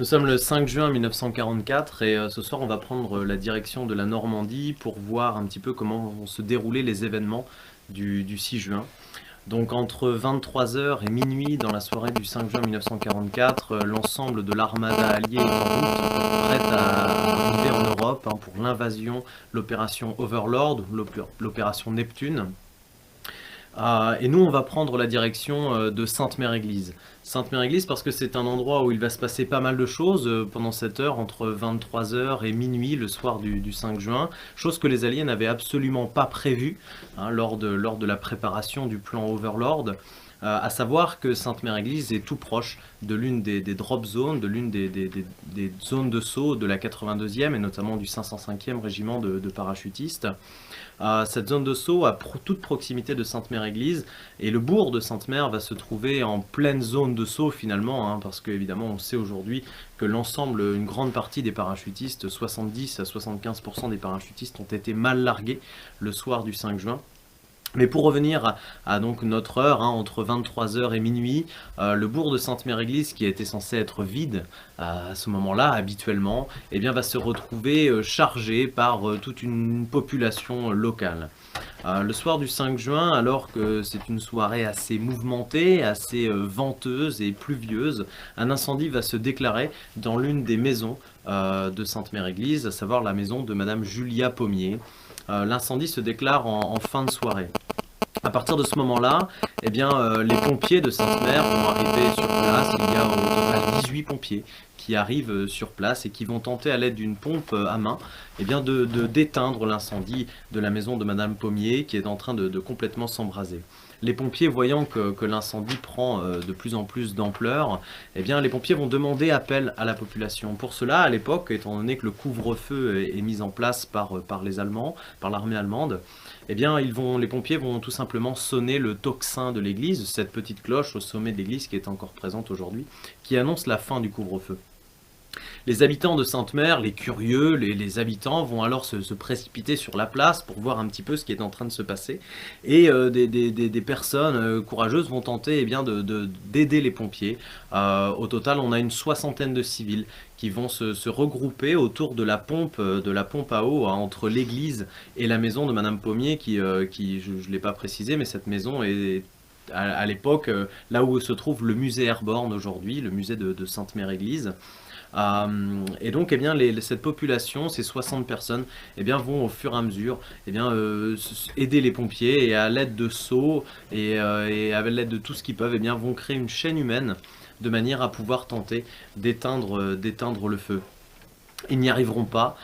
Nous sommes le 5 juin 1944 et euh, ce soir on va prendre euh, la direction de la Normandie pour voir un petit peu comment vont se dérouler les événements du, 6 juin. Donc entre 23h et minuit dans la soirée du 5 juin 1944, euh, l'ensemble de l'armada alliée est en route, prête à arriver en Europe hein, pour l'invasion, l'opération Overlord, l'opération Neptune. Ah, et nous, on va prendre la direction euh, de Sainte-Mère-Église. Sainte-Mère-Église parce que c'est un endroit où il va se passer pas mal de choses euh, pendant cette heure, entre 23h et minuit le soir du, 5 juin, chose que les Alliés n'avaient absolument pas prévue hein, lors, de, lors de la préparation du plan Overlord. Euh, à savoir que Sainte-Mère-Église est tout proche de l'une des, drop zones, de l'une des, zones de saut de la 82e et notamment du 505e régiment de, parachutistes. Euh, cette zone de saut à toute proximité de Sainte-Mère-Église et le bourg de Sainte-Mère va se trouver en pleine zone de saut finalement, hein, parce qu'évidemment on sait aujourd'hui que l'ensemble, une grande partie des parachutistes, 70 à 75% des parachutistes ont été mal largués le soir du 5 juin. Mais pour revenir à, donc notre heure, hein, entre 23h et minuit, euh, le bourg de Sainte-Mère-Église, qui était censé être vide à ce moment-là, habituellement, eh bien, va se retrouver euh, chargé par euh, toute une population locale. le soir du 5 juin, alors que c'est une soirée assez mouvementée, assez venteuse et pluvieuse, un incendie va se déclarer dans l'une des maisons de Sainte-Mère-Église, à savoir la maison de Madame Julia Pommier. Euh, l'incendie se déclare en, fin de soirée. À partir de ce moment-là, eh bien, euh, les pompiers de Sainte-Mère vont arriver sur place. Il y a au total 18 pompiers qui arrivent euh, sur place et qui vont tenter à l'aide d'une pompe à main eh bien, de d'éteindre l'incendie de la maison de Madame Pommier qui est en train de complètement s'embraser les pompiers, voyant que, l'incendie prend euh, de plus en plus d'ampleur, eh bien, les pompiers vont demander appel à la population. Pour cela, à l'époque, étant donné que le couvre-feu est, mis en place par, euh, par les Allemands, par l'armée allemande, eh bien, ils vont, les pompiers vont tout simplement sonner le tocsin de l'église, cette petite cloche au sommet de l'église qui est encore présente aujourd'hui, qui annonce la fin du couvre-feu. Les habitants de Sainte-Mère, les curieux, les, habitants vont alors se, précipiter sur la place pour voir un petit peu ce qui est en train de se passer. Et euh, des, personnes euh, courageuses vont tenter eh bien, d'aider les pompiers. Euh, au total, on a une soixantaine de civils qui vont se, regrouper autour de la pompe, de la pompe à eau hein, entre l'église et la maison de Madame Pommier, qui, qui je ne l'ai pas précisé, mais cette maison est à, l'époque là où se trouve le musée Airborne aujourd'hui, le musée de Sainte-Mère-Église. Euh, et donc, eh bien, cette population, ces 60 personnes, eh bien, vont au fur et à mesure eh bien, euh, aider les pompiers et à l'aide de sauts et, euh, avec l'aide de tout ce qu'ils peuvent, eh bien, vont créer une chaîne humaine de manière à pouvoir tenter d'éteindre d'éteindre le feu ils n'y arriveront pas.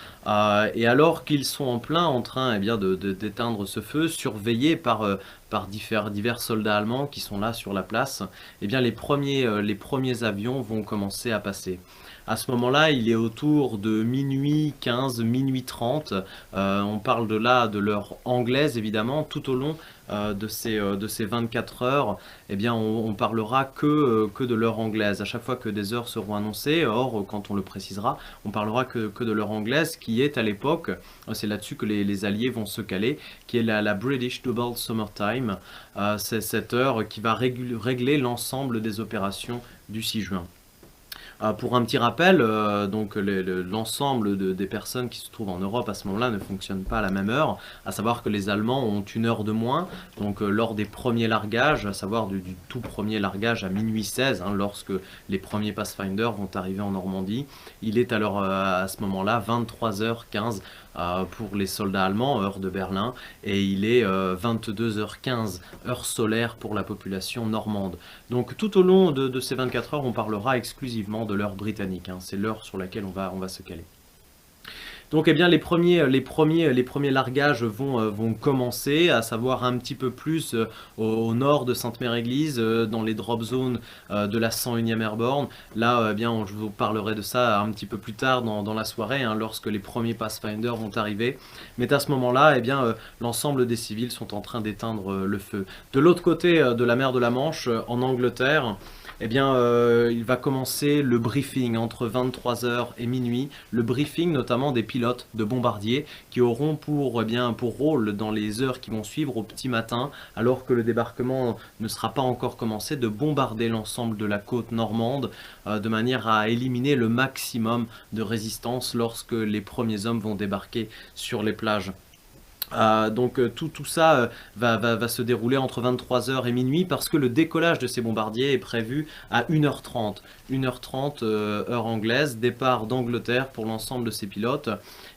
et alors qu'ils sont en plein en train eh bien, d'éteindre ce feu, surveillés par, par divers, divers, soldats allemands qui sont là sur la place, eh bien, les, premiers, les premiers avions vont commencer à passer. À ce moment-là, il est autour de minuit 15, minuit 30. Euh, on parle de là de l'heure anglaise, évidemment. Tout au long euh, de, ces, euh, de ces 24 heures, eh bien, on, parlera que, que de l'heure anglaise. À chaque fois que des heures seront annoncées, or, quand on le précisera, on parlera que, que de l'heure anglaise, qui est à l'époque, c'est là-dessus que les, Alliés vont se caler, qui est la, la British Double Summertime. c'est cette heure qui va régler l'ensemble des opérations du 6 juin. Euh, pour un petit rappel, euh, donc l'ensemble des personnes qui se trouvent en Europe à ce moment-là ne fonctionnent pas à la même heure, à savoir que les Allemands ont une heure de moins, donc euh, lors des premiers largages, à savoir du, tout premier largage à minuit 16, hein, lorsque les premiers Pathfinder vont arriver en Normandie, il est alors à ce moment-là 23h15 pour les soldats allemands, heure de Berlin, et il est 22h15, heure solaire pour la population normande. Donc tout au long de, de ces 24 heures, on parlera exclusivement de l'heure britannique. Hein. C'est l'heure sur laquelle on va, on va se caler. Donc eh bien, les, premiers, les, premiers, les premiers largages vont, euh, vont commencer, à savoir un petit peu plus euh, au, nord de Sainte-Mère-Église, euh, dans les drop zones de la 101e Airborne. Là, eh bien, je vous parlerai de ça un petit peu plus tard dans, la soirée, hein, lorsque les premiers Pathfinder vont arriver. Mais à ce moment-là, eh bien, l'ensemble des civils sont en train d'éteindre le feu. De l'autre côté de la mer de la Manche, en Angleterre, eh bien, euh, il va commencer le briefing entre 23h et minuit. Le briefing notamment des pilotes de bombardiers qui auront pour, eh bien, pour rôle dans les heures qui vont suivre au petit matin, alors que le débarquement ne sera pas encore commencé, de bombarder l'ensemble de la côte normande euh, de manière à éliminer le maximum de résistance lorsque les premiers hommes vont débarquer sur les plages. Euh, donc euh, tout, tout ça euh, va, va, va, se dérouler entre 23h et minuit parce que le décollage de ces bombardiers est prévu à 1h30. 1h30 heure anglaise, départ d'Angleterre pour l'ensemble de ces pilotes.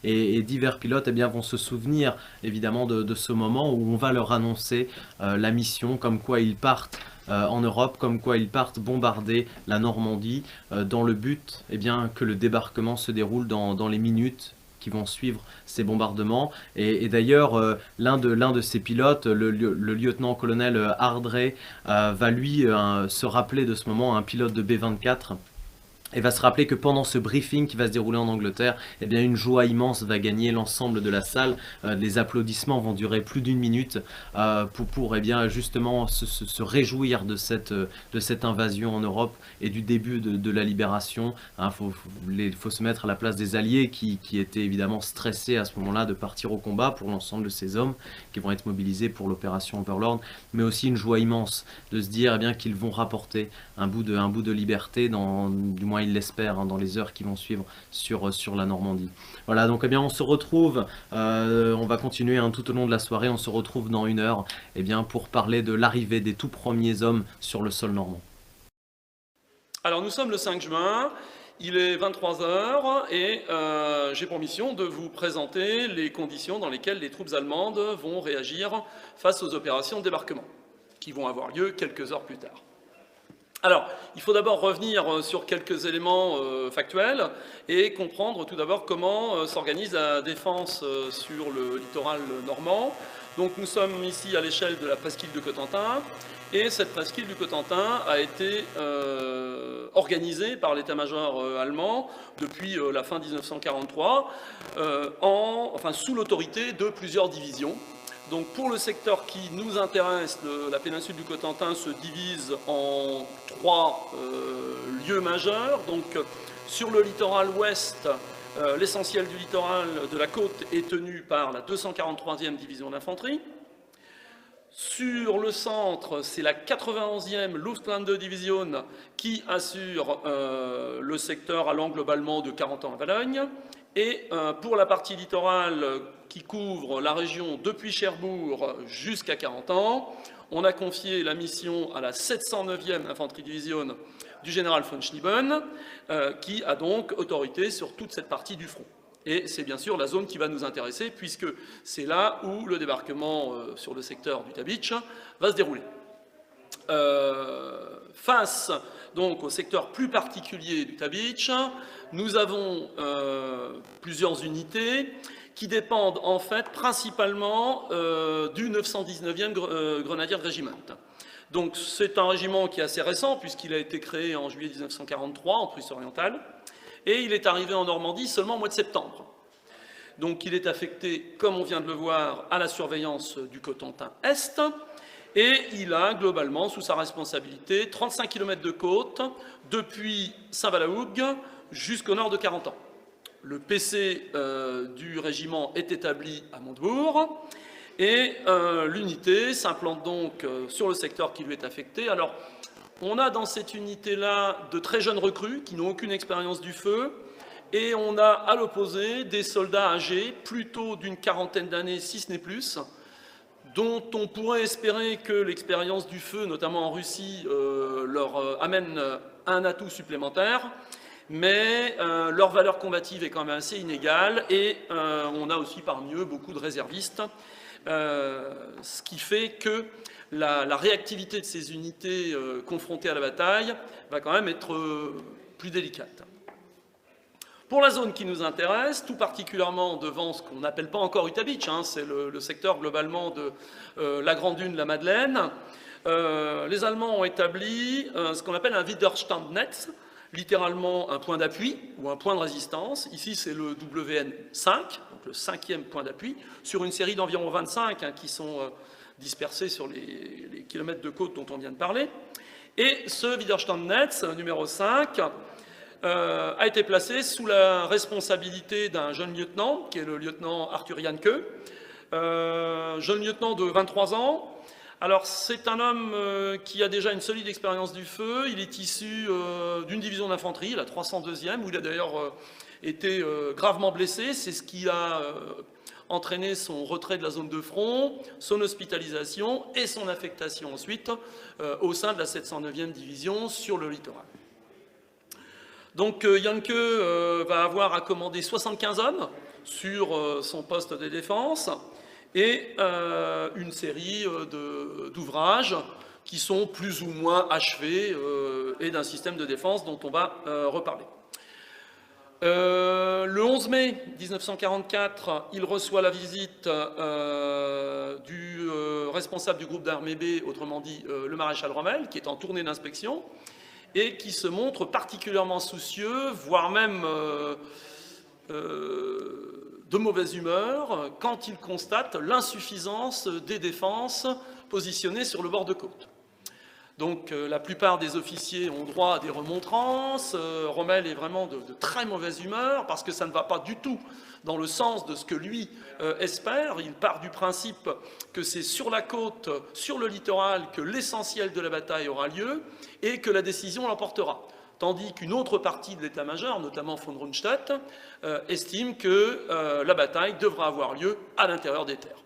Et, divers pilotes eh bien, vont se souvenir évidemment de, de, ce moment où on va leur annoncer la mission, comme quoi ils partent en Europe, comme quoi ils partent bombarder la Normandie dans le but eh bien, que le débarquement se déroule dans, dans les minutes qui vont suivre ces bombardements. Et, d'ailleurs, euh, l'un de, de ces pilotes, le lieutenant-colonel Hardray, euh, va lui euh, se rappeler de ce moment, un pilote de B-24 et va se rappeler que pendant ce briefing qui va se dérouler en Angleterre, eh bien une joie immense va gagner l'ensemble de la salle. Euh, les applaudissements vont durer plus d'une minute euh, pour, eh bien justement se, réjouir de cette, de cette invasion en Europe et du début de, la libération. Il hein, faut, se mettre à la place des alliés qui, étaient évidemment stressés à ce moment-là de partir au combat pour l'ensemble de ces hommes qui vont être mobilisés pour l'opération Overlord, mais aussi une joie immense de se dire eh qu'ils vont rapporter un bout de, liberté du moins il l'espère, hein, dans les heures qui vont suivre sur, sur la Normandie. Voilà, donc eh bien, on se retrouve, euh, on va continuer hein, tout au long de la soirée, on se retrouve dans une heure eh bien, pour parler de l'arrivée des tout premiers hommes sur le sol normand. Alors nous sommes le 5 juin, il est 23h et euh, j'ai pour mission de vous présenter les conditions dans lesquelles les troupes allemandes vont réagir face aux opérations de débarquement, qui vont avoir lieu quelques heures plus tard. Alors, il faut d'abord revenir euh, sur quelques éléments euh, factuels et comprendre tout d'abord comment euh, s'organise la défense sur le littoral normand. Donc nous sommes ici à l'échelle de la presqu'île de Cotentin et cette presqu'île du Cotentin a été organisée par l'état-major allemand depuis la fin 1943 en, enfin, sous l'autorité de plusieurs divisions. Donc pour le secteur qui nous intéresse, la péninsule du Cotentin se divise en trois euh, lieux majeurs. Donc sur le littoral ouest, euh, l'essentiel du littoral de la côte est tenu par la 243e division d'infanterie. Sur le centre, c'est la 91e Luftlandedivision Division qui assure euh, le secteur allant globalement de 40 ans à Valogne. Et euh, pour la partie littorale qui couvre la région depuis Cherbourg jusqu'à 40 ans, on a confié la mission à la 709e Infanterie Division du général von Schlieben, euh, qui a donc autorité sur toute cette partie du front. Et c'est bien sûr la zone qui va nous intéresser, puisque c'est là où le débarquement euh, sur le secteur du Tabitch va se dérouler. Face donc au secteur plus particulier du Tabitch, nous avons euh, plusieurs unités qui dépendent en fait principalement euh, du 919e euh, Grenadier Regiment. Donc c'est un régiment qui est assez récent puisqu'il a été créé en juillet 1943 en Prusse orientale et il est arrivé en Normandie seulement au mois de septembre. Donc il est affecté, comme on vient de le voir, à la surveillance du Cotentin Est et il a globalement sous sa responsabilité 35 km de côte depuis Saint-Valahougue jusqu'au nord de 40 ans. Le PC euh, du régiment est établi à Montebourg et euh, l'unité s'implante donc euh, sur le secteur qui lui est affecté. Alors, on a dans cette unité-là de très jeunes recrues qui n'ont aucune expérience du feu et on a à l'opposé des soldats âgés, plutôt d'une quarantaine d'années, si ce n'est plus, dont on pourrait espérer que l'expérience du feu, notamment en Russie, euh, leur euh, amène un atout supplémentaire mais euh, leur valeur combative est quand même assez inégale et euh, on a aussi parmi eux beaucoup de réservistes, euh, ce qui fait que la, réactivité de ces unités euh, confrontées à la bataille va quand même être euh, plus délicate. Pour la zone qui nous intéresse, tout particulièrement devant ce qu'on n'appelle pas encore Utabich, hein, c'est le, secteur globalement de euh, la Grande Dune, la Madeleine, les Allemands ont établi ce qu'on appelle un Widerstandnetz, littéralement un point d'appui ou un point de résistance. Ici, c'est le WN5, donc le cinquième point d'appui, sur une série d'environ 25 hein, qui sont euh, dispersés sur les, les, kilomètres de côte dont on vient de parler. Et ce Widerstandnetz numéro 5 euh, a été placé sous la responsabilité d'un jeune lieutenant, qui est le lieutenant Arthur Janke, euh, jeune lieutenant de 23 ans. Alors c'est un homme euh, qui a déjà une solide expérience du feu, il est issu d'une division d'infanterie, la 302e, où il a d'ailleurs été gravement blessé, c'est ce qui a entraîné son retrait de la zone de front, son hospitalisation et son affectation ensuite au sein de la 709e division sur le littoral. Donc euh, Yanke euh, va avoir à commander 75 hommes sur euh, son poste de défense et une série d'ouvrages qui sont plus ou moins achevés et d'un système de défense dont on va reparler. le 11 mai 1944, il reçoit la visite du responsable du groupe d'armée B, autrement dit le maréchal Rommel, qui est en tournée d'inspection, et qui se montre particulièrement soucieux, voire même euh, euh, de mauvaise humeur, quand il constate l'insuffisance des défenses positionnées sur le bord de côte. Donc euh, la plupart des officiers ont droit à des remontrances. Rommel est vraiment de, très mauvaise humeur parce que ça ne va pas du tout dans le sens de ce que lui espère. Il part du principe que c'est sur la côte, sur le littoral, que l'essentiel de la bataille aura lieu et que la décision l'emportera. Tandis qu'une autre partie de l'état-major, notamment von Rundstedt, euh, estime que euh, la bataille devra avoir lieu à l'intérieur des terres.